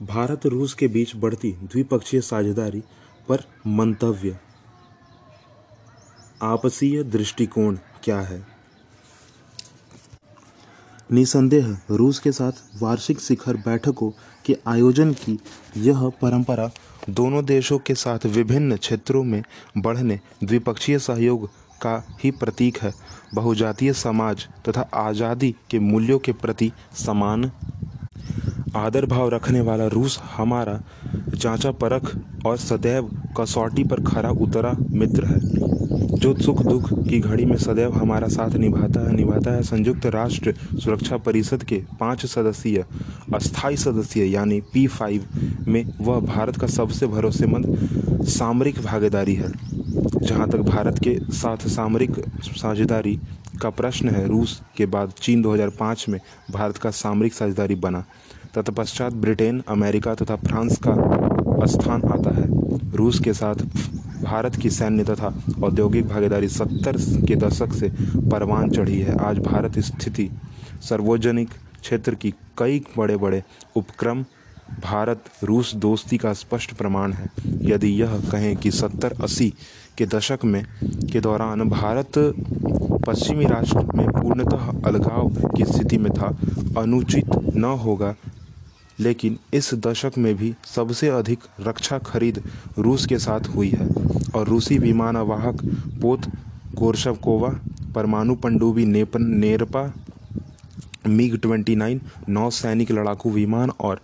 भारत रूस के बीच बढ़ती द्विपक्षीय साझेदारी पर मंतव्य। आपसीय दृष्टिकोण क्या है? निसंदेह, रूस के साथ वार्षिक शिखर बैठकों के आयोजन की यह परंपरा दोनों देशों के साथ विभिन्न क्षेत्रों में बढ़ने द्विपक्षीय सहयोग का ही प्रतीक है। बहुजातीय समाज तथा आज़ादी के मूल्यों के प्रति समान आदर भाव रखने वाला रूस हमारा जांचा परख और सदैव कसौटी पर खरा उतरा मित्र है। जो सुख दुख की घड़ी में सदैव हमारा साथ निभाता है निभाता है संयुक्त राष्ट्र सुरक्षा परिषद के पाँच सदस्यीय, अस्थायी सदस्य यानी पी फाइव में वह भारत का सबसे भरोसेमंद सामरिक भागीदारी है। जहाँ तक भारत के साथ सामरिक साझेदारी का प्रश्न है, रूस के बाद चीन 2005 में भारत का सामरिक साझेदारी बना। तत्पश्चात ब्रिटेन, अमेरिका तथा फ्रांस का स्थान आता है। रूस के साथ भारत की सैन्य तथा औद्योगिक भागीदारी सत्तर के दशक से परवान चढ़ी है। आज भारत स्थिति सार्वजनिक क्षेत्र की कई बड़े बड़े उपक्रम, भारत रूस दोस्ती का स्पष्ट प्रमाण है। यदि यह कहें कि सत्तर अस्सी के दशक में, के दौरान भारत पश्चिमी राष्ट्र में पूर्णतः अलगाव की स्थिति में था, अनुचित न होगा लेकिन इस दशक में भी सबसे अधिक रक्षा खरीद रूस के साथ हुई है और रूसी विमानवाहक पोत गोरशवकोवा परमाणु पनडुब्बी, नेपन, नेरपा मिग 29 नौ सैनिक लड़ाकू विमान और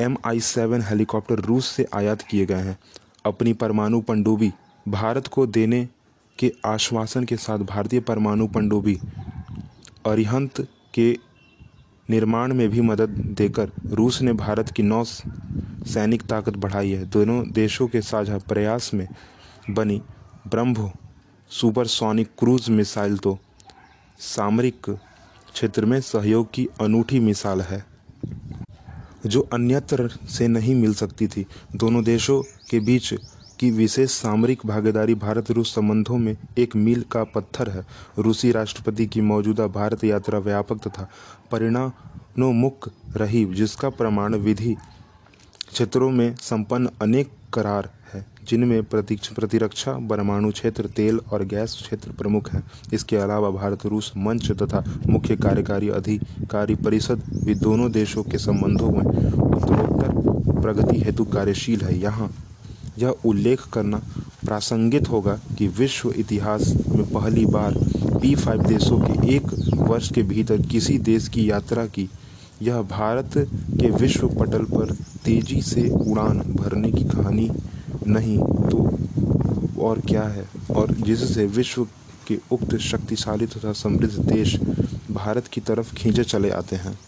एम आई सेवन हेलीकॉप्टर रूस से आयात किए गए हैं। अपनी परमाणु पनडुब्बी भारत को देने के आश्वासन के साथ भारतीय परमाणु पनडुब्बी, अरिहंत के निर्माण में भी मदद देकर रूस ने भारत की नौ सैनिक ताकत बढ़ाई है। दोनों देशों के साझा प्रयास में बनी ब्रह्मो सुपरसोनिक क्रूज मिसाइल तो सामरिक क्षेत्र में सहयोग की अनूठी मिसाल है, जो अन्यत्र से नहीं मिल सकती थी। दोनों देशों के बीच की विशेष सामरिक भागीदारी भारत रूस संबंधों में एक मील का पत्थर है। रूसी राष्ट्रपति की मौजूदा भारत यात्रा व्यापक तथा परिणामोन्मुख रही, जिसका प्रमाण विधि क्षेत्रों में संपन्न अनेक करार है, जिनमें प्रतिरक्षा, परमाणु क्षेत्र, तेल और गैस क्षेत्र प्रमुख हैं। इसके अलावा भारत रूस मंच तथा मुख्य कार्यकारी अधिकारी परिषद भी दोनों देशों के संबंधों में उत्तरोत्तर प्रगति हेतु कार्यशील है। यहाँ यह उल्लेख करना प्रासंगिक होगा कि विश्व इतिहास में पहली बार पी फाइव देशों के एक वर्ष के भीतर किसी देश की यात्रा की। यह भारत के विश्व पटल पर तेज़ी से उड़ान भरने की कहानी नहीं तो और क्या है? और जिससे विश्व के उक्त शक्तिशाली तथा समृद्ध देश भारत की तरफ़ खींचे चले आते हैं।